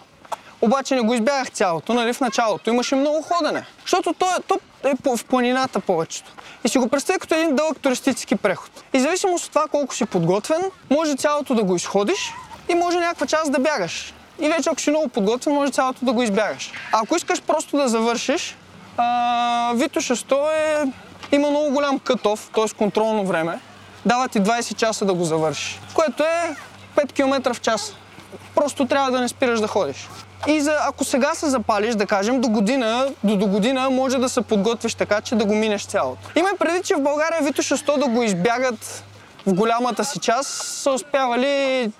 Обаче не го избягах цялото, нали в началото. Имаше много ходене. Защото то, е- то е в планината повечето. И си го представя като един дълъг туристически преход. И зависимост от това колко си подготвен, може цялото да го изходиш и може някаква част да бягаш. И вече ако си много подготвен, може цялото да го избягаш. Ако искаш просто да завършиш, а, Витоша 100 е... има много голям кътов, т.е. контролно време. Дава ти 20 часа да го завършиш, което е 5 км в час. Просто трябва да не спираш да ходиш. И за, ако сега се запалиш, да кажем, до година, до, до година може да се подготвиш така, че да го минеш цялото. Има преди, че в България Витоша 100 да го избягат в голямата си част, са успявали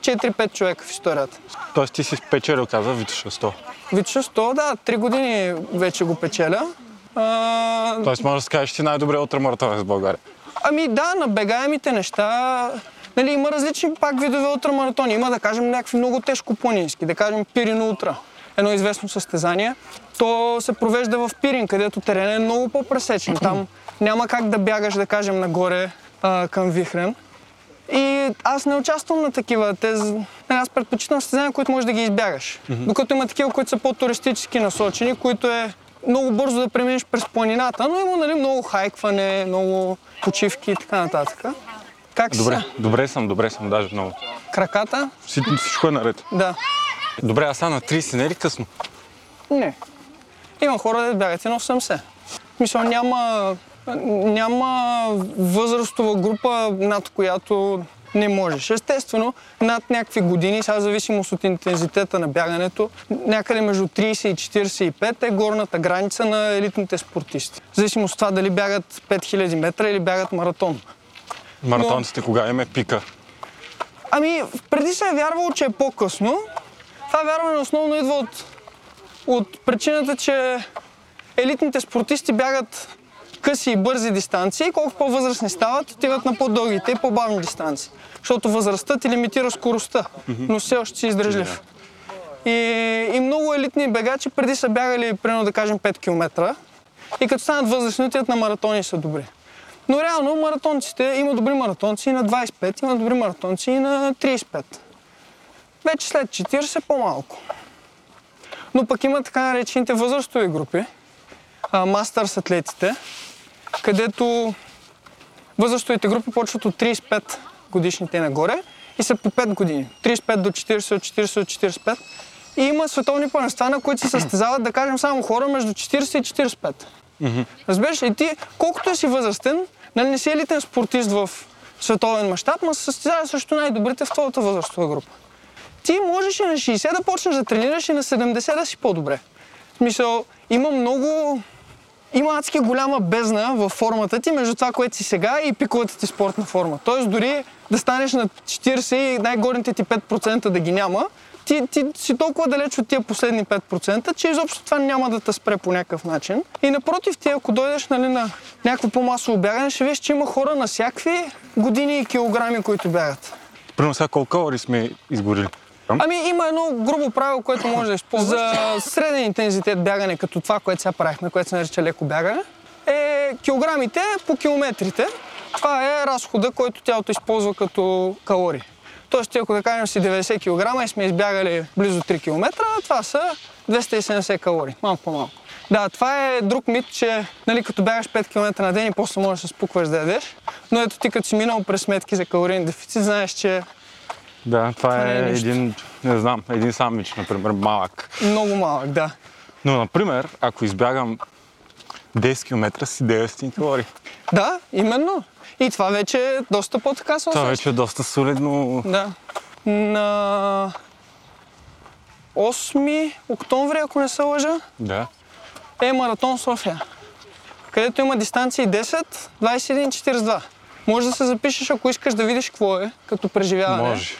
4-5 човека в историята. Тоест ти си спечелил, каза Витоша 100. Витоша 100, да, 3 години вече го печеля. А, Тоест може да скажеш, че си най-добрият ултрамаратонец в България. Ами да, на бегаемите неща. Нали, има различни пак видове ултрамаратони. Има, да кажем, някакви много тежко планински. Да кажем Пирин Ултра. Едно известно състезание. То се провежда в Пирин, където теренът е много по-пресечен. Там няма как да бягаш, да кажем, нагоре а, към Вихрен. И аз не участвам на такива. Те, нали, аз предпочитам състезания, които можеш да ги избягаш. Докато има такива, които са по-туристически насочени, които е много бързо да преминеш през планината, но има нали, много хайкване, много почивки и така нататък. Как си Добре, са? добре съм, добре съм, даже много. Краката? Всичко, всичко е наред. Да. Добре, а сега на 30 не е ли късно? Не. Има хора, да бягат и на 80. Мисля, няма, няма възрастова група, над която не можеш. Естествено, над някакви години, сега зависимост от интензитета на бягането, някъде между 30 и 45 е горната граница на елитните спортисти. Зависимост от това дали бягат 5000 метра или бягат маратон. Маратонците кога им е пика? Ами, преди се е вярвало, че е по-късно. Това вярване основно идва от, от причината, че елитните спортисти бягат къси и бързи дистанции, колко по-възрастни стават, отиват на по-дългите и по-бавни дистанции. Защото възрастта ти лимитира скоростта, но все още си издръжлив. И, и много елитни бегачи преди са бягали, примерно да кажем 5 км и като станат възрастни, отиват на маратони са добри. Но реално маратонците, има добри маратонци и на 25, има добри маратонци и на 35. Вече след 40 по-малко. Но пък има така наречените възрастови групи, мастърс атлетите, където възрастовите групи почват от 35 годишните нагоре и са по 5 години. 35 до 40, от 40 до 45. И има световни първенства, на които се състезават, да кажем, само хора между 40 и 45. Разбираш ли, ти колкото си възрастен, нали не си елитен спортист в световен мащаб, но се състезава също най-добрите в твоята възрастова група. Ти можеш и на 60 да почнеш да тренираш и на 70 да си по-добре. В смисъл, има много... Има адски голяма бездна в формата ти между това, което си сега и пиковата ти спортна форма. Тоест дори да станеш на 40 и най-горните ти 5% да ги няма, ти, ти си толкова далеч от тия последни 5%, че изобщо това няма да те спре по някакъв начин. И напротив, ти ако дойдеш нали, на някакво по-масово бягане, ще видиш, че има хора на всякакви години и килограми, които бягат. Примерно сега колко калории сме изгорили? Ами има едно грубо правило, което може да използваш. За среден интензитет бягане, като това, което сега правихме, което се нарича леко бягане, е килограмите по километрите Това е разхода, който тялото използва като калории. Тоест, ти ако да кажем си 90 кг и сме избягали близо 3 км, това са 270 калории, малко по-малко. Да, това е друг мит, че нали, като бягаш 5 км на ден и после можеш да се спукваш да ядеш. Но ето ти като си минал през сметки за калориен дефицит, знаеш, че Да, това не е е нищо. един, не знам, един сандвич, например, малък. много малък, да. Но, например, ако избягам 10 км си 900 калории. Да, именно. И това вече е доста по-така се Това вече е доста солидно. Да. На 8 октомври, ако не се лъжа, Да. е маратон София, където има дистанции 10, 21, 42. Може да се запишеш, ако искаш да видиш какво е като преживяване. Може.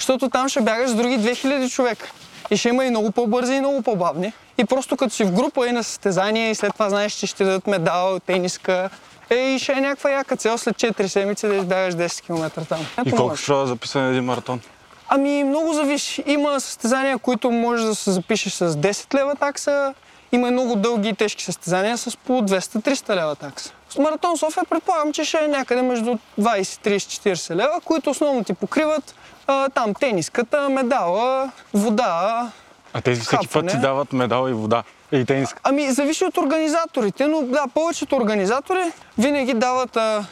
Защото там ще бягаш с други 2000 човека. И ще има и много по-бързи, и много по-бавни. И просто като си в група и на състезание, и след това знаеш, че ще дадат медал, тениска. Е, и ще е някаква яка цел след 4 седмици да избягаш 10 км там. И Ето колко може. ще да записане един маратон? Ами много зависи. Има състезания, които може да се запишеш с 10 лева такса. Има и много дълги и тежки състезания с по 200-300 лева такса. С маратон София предполагам, че ще е някъде между 20, 30, 40 лева, които основно ти покриват а, там тениската, медала, вода. А тези всеки път Хапване. ти дават медал и вода. И тениска. Ами зависи от организаторите, но да, повечето организатори винаги дават а,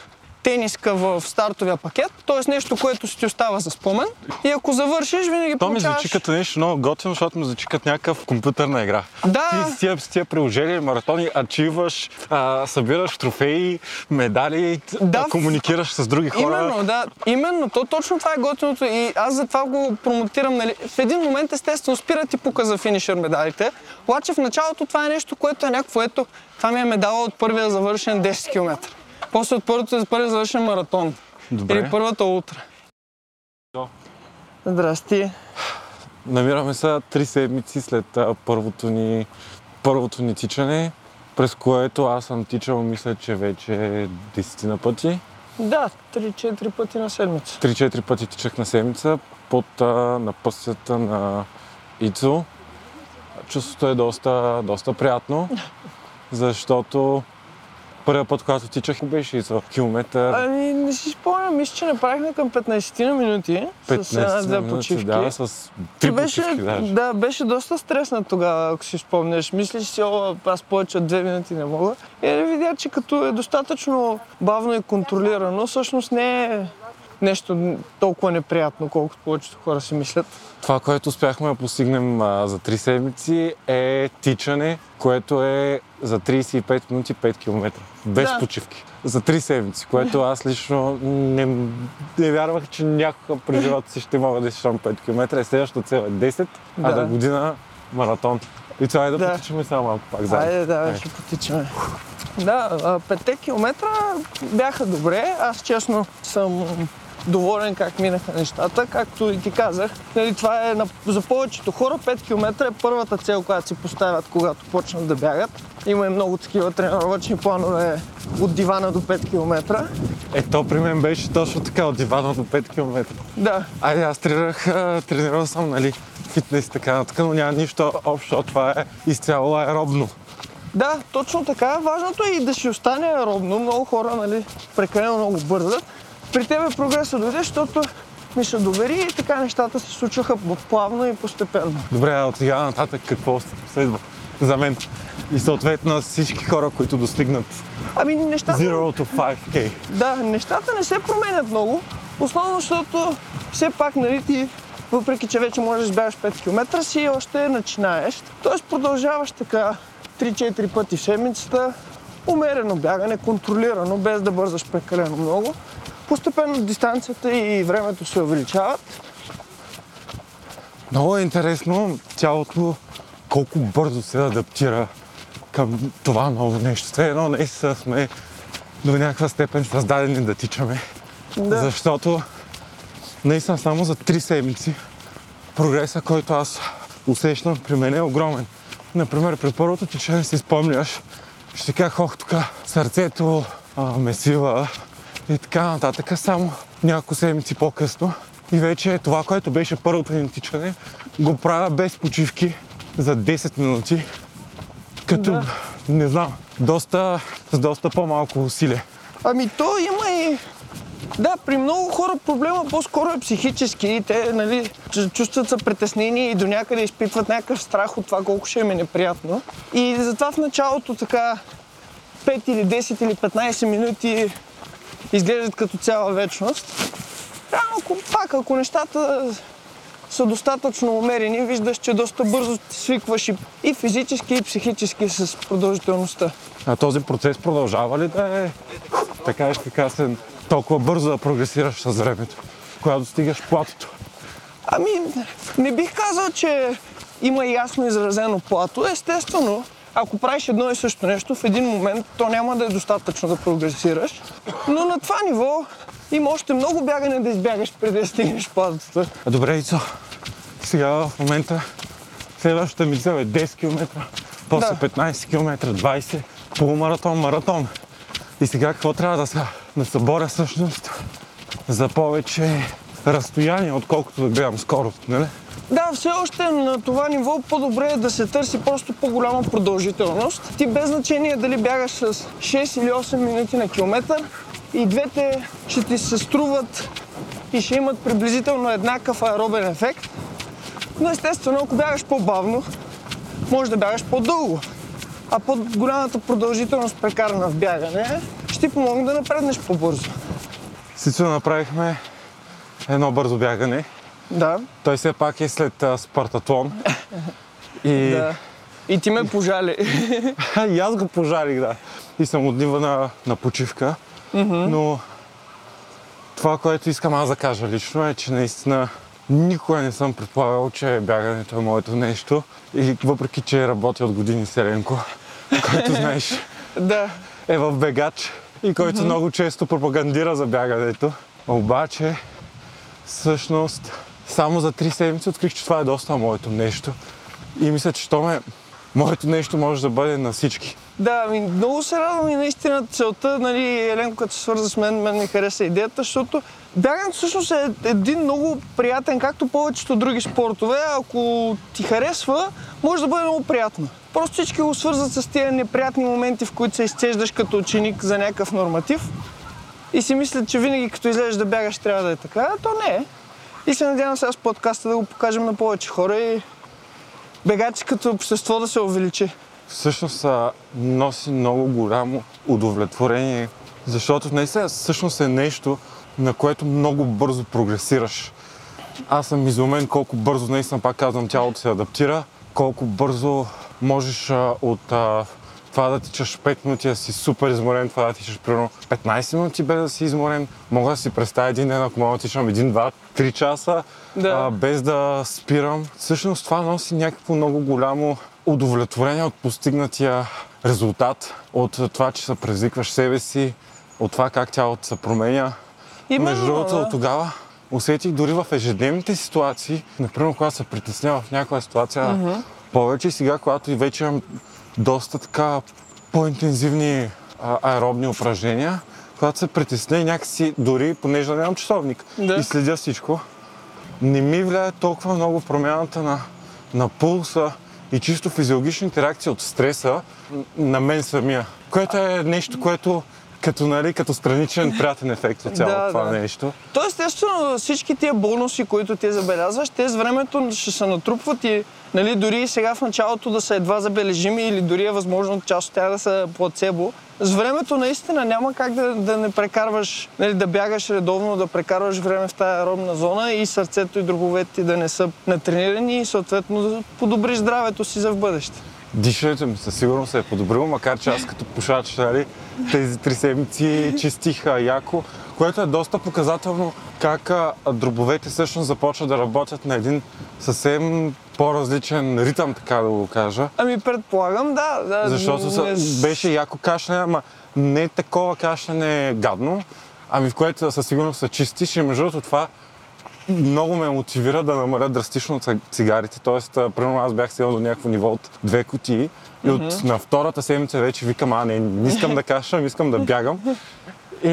тениска в стартовия пакет, т.е. нещо, което си ти остава за спомен. И ако завършиш, винаги То ми получаваш... звучи като нещо много готино, защото ми звучи като някакъв компютърна игра. Да. Ти с тия, с тия приложения, маратони, ачиваш, а, събираш трофеи, медали, Да, а, комуникираш с други хора. Именно, да. Именно. То, точно това е готиното и аз затова го промотирам. Нали. В един момент, естествено, спира ти пука за финишър медалите. Обаче в началото това е нещо, което е някакво, ето, това ми е медала от първия завършен 10 км. После от първото, първия завършен маратон. Добре. Или първата утра. Здрасти. Намираме се три седмици след а, първото ни, първото ни тичане, през което аз съм тичал, мисля, че вече десетина пъти. Да, 3-4 пъти на седмица. 3-4 пъти тичах на седмица под а, напъстията на Ицо. Чувството е доста, доста приятно, *laughs* защото първият път, когато тичах, беше Ицо. Километър, Ами, не си спомням, мисля, че направихме към 15 на минути. с 15 една-две минути, почивки. да, с три беше, почивки даже. да, беше доста стреснат тогава, ако си спомняш. Мислиш си, о, аз повече от две минути не мога. И да видя, че като е достатъчно бавно и контролирано, всъщност не е нещо толкова неприятно, колкото повечето хора си мислят. Това, което успяхме да постигнем а, за 3 седмици е тичане, което е за 35 минути 5 км. Без Да. почивки. За 3 седмици, което аз лично не, не вярвах, че някога през живота си ще мога да изшам 5 км. Следващата цел е 10, а Да. да година маратон. И това е да, Да. потичаме само малко пак заедно. Айде, да, Айде. ще потичаме. Да, а, петте километра бяха добре. Аз честно съм доволен как минаха нещата. Както и ти казах, нали, това е на, за повечето хора 5 км е първата цел, която си поставят, когато почнат да бягат. Има и много такива тренировъчни планове от дивана до 5 км. Е, то при мен беше точно така, от дивана до 5 км. Да, Айде, аз тренирах, тренирал съм, нали, фитнес и така нататък, но няма нищо общо. Това е изцяло аеробно. Да, точно така. Важното е и да си остане аеробно. Много хора, нали, прекалено много бързат. При тебе прогреса дойде, защото ми се довери и така нещата се случваха плавно и постепенно. Добре, а от сега нататък какво следва за мен? И съответно всички хора, които достигнат Ами нещата, 0 to 5K. да, нещата не се променят много. Основно, защото все пак, нали, ти, въпреки че вече можеш да избягаш 5 км, си още начинаеш. Тоест продължаваш така 3-4 пъти в седмицата, умерено бягане, контролирано, без да бързаш прекалено много. Постепенно дистанцията и времето се увеличават. Много е интересно тялото колко бързо се адаптира към това ново нещо. Все едно наистина сме до някаква степен създадени да тичаме. Да. Защото наистина само за 3 седмици прогреса, който аз усещам при мен е огромен. Например, при първото течение си спомняш, ще кажа, ох, тук сърцето а, ме свива и така нататък. Само няколко седмици по-късно и вече това, което беше първото ни тичане, го правя без почивки за 10 минути, като, Да. не знам, доста, с доста по-малко усилие. Ами то има и... Да, при много хора проблема по-скоро е психически. Те нали, чу- чувстват се притеснени и до някъде изпитват някакъв страх от това колко ще им е неприятно. И затова в началото така 5 или 10 или 15 минути изглеждат като цяла вечност. Реално, ако, пак, ако нещата са достатъчно умерени, виждаш, че доста бързо свикваш и, и физически, и психически с продължителността. А този процес продължава ли да е, така ще кажа, толкова бързо да прогресираш с времето, когато стигаш платото? Ами, не бих казал, че има ясно изразено плато. Естествено, ако правиш едно и също нещо, в един момент то няма да е достатъчно да прогресираш. Но на това ниво има още много бягане да избягаш преди да стигнеш платото. А, Добре, Ицо. Сега в момента следващата ми цел е 10 км, после Да. 15 км, 20, полумаратон, маратон. И сега какво трябва да се, да се боря всъщност за повече разстояние, отколкото да гледам скорост, нали? Да, все още на това ниво по-добре е да се търси просто по-голяма продължителност. Ти без значение дали бягаш с 6 или 8 минути на километър и двете ще ти се струват и ще имат приблизително еднакъв аеробен ефект. Но естествено, ако бягаш по-бавно, може да бягаш по-дълго. А по-голямата продължителност прекарана в бягане ще ти помогне да напреднеш по-бързо. С Ицо направихме едно бързо бягане. Да, Той все пак е след а, Спартатлон. И, *laughs* да. И ти ме пожали. *laughs* и аз го пожарих, да. И съм от нива на, на почивка. Но това, което искам аз да кажа лично е, че наистина никога не съм предполагал, че бягането е моето нещо. И въпреки, че работя от години с Еленко, *laughs* който знаеш да. е в бегач и който много често пропагандира за бягането. Обаче, всъщност, само за три седмици открих, че това е доста моето нещо. И мисля, че то ме... Моето нещо може да бъде на всички. Да, ми, много се радвам и наистина целта, нали, Еленко, като се свърза с мен, мен ми хареса идеята, защото бягането всъщност е един много приятен, както повечето други спортове. Ако ти харесва, може да бъде много приятно. Просто всички го свързват с тези неприятни моменти, в които се изцеждаш като ученик за някакъв норматив и си мислят, че винаги като излезеш да бягаш трябва да е така, а то не е. И се надявам сега с подкаста да го покажем на повече хора и бегачи като общество да се увеличи. Всъщност носи много голямо удовлетворение, защото наистина всъщност е нещо, на което много бързо прогресираш. Аз съм изумен колко бързо, наистина пак казвам, тялото се адаптира, колко бързо можеш от това да тичаш 5 минути да си супер изморен, това да тичаш примерно 15 минути без да си изморен. Мога да си представя един ден, ако мога да тичам 1, 2, 3 часа, Да. а, без да спирам. Всъщност това носи някакво много голямо удовлетворение от постигнатия резултат, от това, че се предизвикваш себе си, от това как тялото се променя. Именно, Между другото, да. от тогава усетих дори в ежедневните ситуации, например, когато се притеснявам в някаква ситуация повече и сега, когато и вече имам доста така по-интензивни аеробни упражнения, когато се притесня и някакси, дори понеже нямам часовник Да. и следя всичко, не ми влияе толкова много промяната на, на пулса и чисто физиологичните реакции от стреса на мен самия. Което е нещо, което като, нали, като страничен приятен ефект от цялото Да, това да. нещо. То естествено всички тия бонуси, които ти забелязваш, те с времето ще се натрупват и нали, дори сега в началото да са едва забележими или дори е възможно част от тях да са плацебо. С времето наистина няма как да, да не прекарваш, нали, да бягаш редовно, да прекарваш време в тази аеробна зона и сърцето и дробовете ти да не са натренирани и съответно да подобриш здравето си за в бъдеще. Дишането ми със сигурност се е подобрило, макар че аз като пушач нали, тези три седмици чистих а, яко, което е доста показателно как дробовете всъщност започват да работят на един съвсем по-различен ритъм, така да го кажа. Ами предполагам, да. да Защото са, беше яко кашляне, ама не такова кашляне гадно, ами в което със сигурност се чистиш и между другото това много ме мотивира да намаля драстично цигарите. Тоест, примерно аз бях стигнал до някакво ниво от две кутии и от на втората седмица вече викам, а не, не искам да кашам, искам да бягам. И,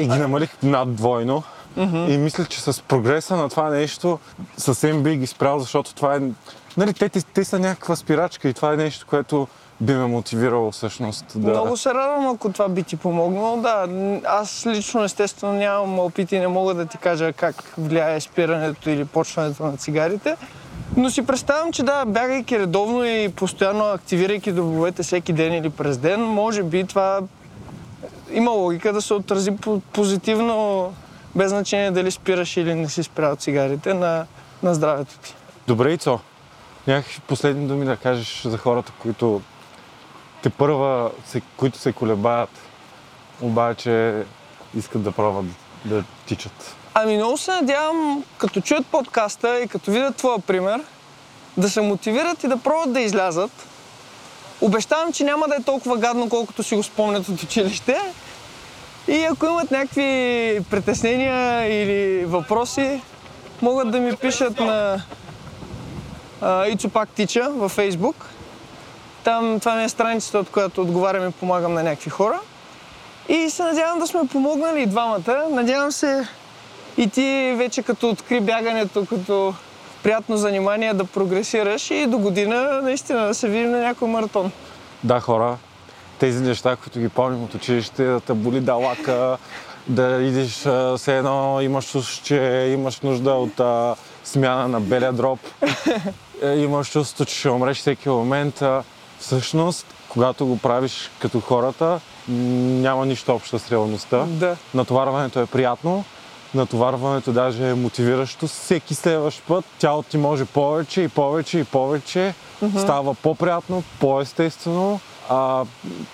и ги намалих над двойно. И мисля, че с прогреса на това нещо съвсем би ги спрял, защото това е... Нали, те, те, те са някаква спирачка и това е нещо, което би ме мотивирало всъщност да... Много се радвам, ако това би ти помогнало. Да, аз лично естествено нямам опит и не мога да ти кажа как влияе спирането или почването на цигарите. Но си представям, че да, бягайки редовно и постоянно активирайки дробовете всеки ден или през ден, може би това има логика да се отрази позитивно, без значение дали спираш или не си спрял цигарите на, на здравето ти. Добре, Ицо. Някакви последни думи да кажеш за хората, които те първа, се, които се колебаят, обаче искат да пробват да тичат. Ами много се надявам, като чуят подкаста и като видят твоя пример, да се мотивират и да пробват да излязат. Обещавам, че няма да е толкова гадно, колкото си го спомнят от училище. И ако имат някакви притеснения или въпроси, могат да ми пишат на Ицо пак тича във Фейсбук. Там това ми е страницата, от която отговарям и помагам на някакви хора. И се надявам да сме помогнали и двамата. Надявам се и ти вече като откри бягането, като приятно занимание да прогресираш и до година наистина да се видим на някой маратон. Да, хора, тези неща, които ги помним от училище, да те боли далака, да идиш все едно, имаш чувство, че имаш нужда от а, смяна на белия дроп. *laughs* Е, имаш чувство, че ще умреш всеки момент. Всъщност, когато го правиш като хората, няма нищо общо с реалността. Да. Натоварването е приятно, натоварването даже е мотивиращо. Всеки следващ път тялото ти може повече и повече и повече. Mm-hmm. Става по-приятно, по-естествено. А,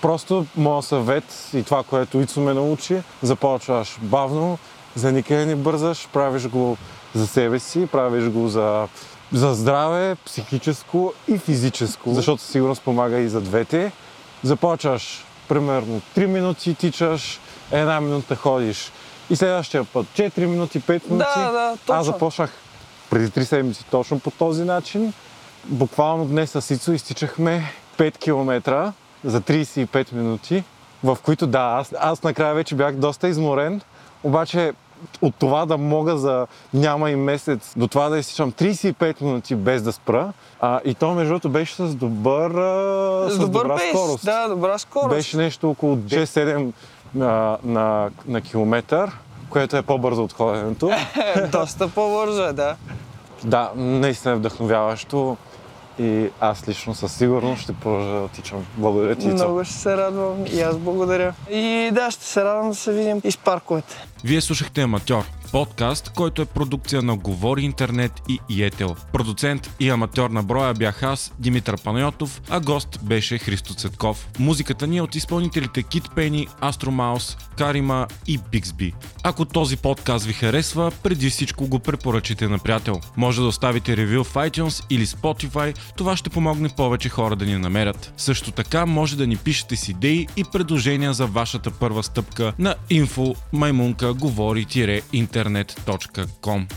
просто моят съвет и това, което Ицо ме научи, започваш бавно, за никъде не бързаш, правиш го за себе си, правиш го за за здраве, психическо и физическо, защото сигурно помага и за двете. Започваш примерно 3 минути тичаш, една минута ходиш и следващия път 4 минути, 5 минути. Да, да, точно. Аз започнах преди 3 седмици точно по този начин. Буквално днес с Ицо изтичахме 5 км за 35 минути, в които да, аз, аз накрая вече бях доста изморен, обаче от това да мога за няма и месец до това да изсичам 35 минути без да спра. А, и то между другото беше с добър с, с добър добра бейс. скорост. Да, добра скорост. Беше нещо около 6-7 на, на, на километър, което е по-бързо от ходенето. *laughs* Доста по-бързо е, да. Да, наистина е вдъхновяващо. И аз лично със сигурност ще продължа да тичам. Благодаря ти, Много ще се радвам и аз благодаря. И да, ще се радвам да се видим и с парковете. Вие слушахте Аматьор, подкаст, който е продукция на Говори Интернет и Иетел. Продуцент и аматьор на броя бях аз, Димитър Панайотов, а гост беше Христо Цветков. Музиката ни е от изпълнителите Кит Пени, Астромаус, Карима и Биксби. Ако този подкаст ви харесва, преди всичко го препоръчите на приятел. Може да оставите ревю в iTunes или Spotify, това ще помогне повече хора да ни намерят. Също така може да ни пишете с идеи и предложения за вашата първа стъпка на info говори-интернет.com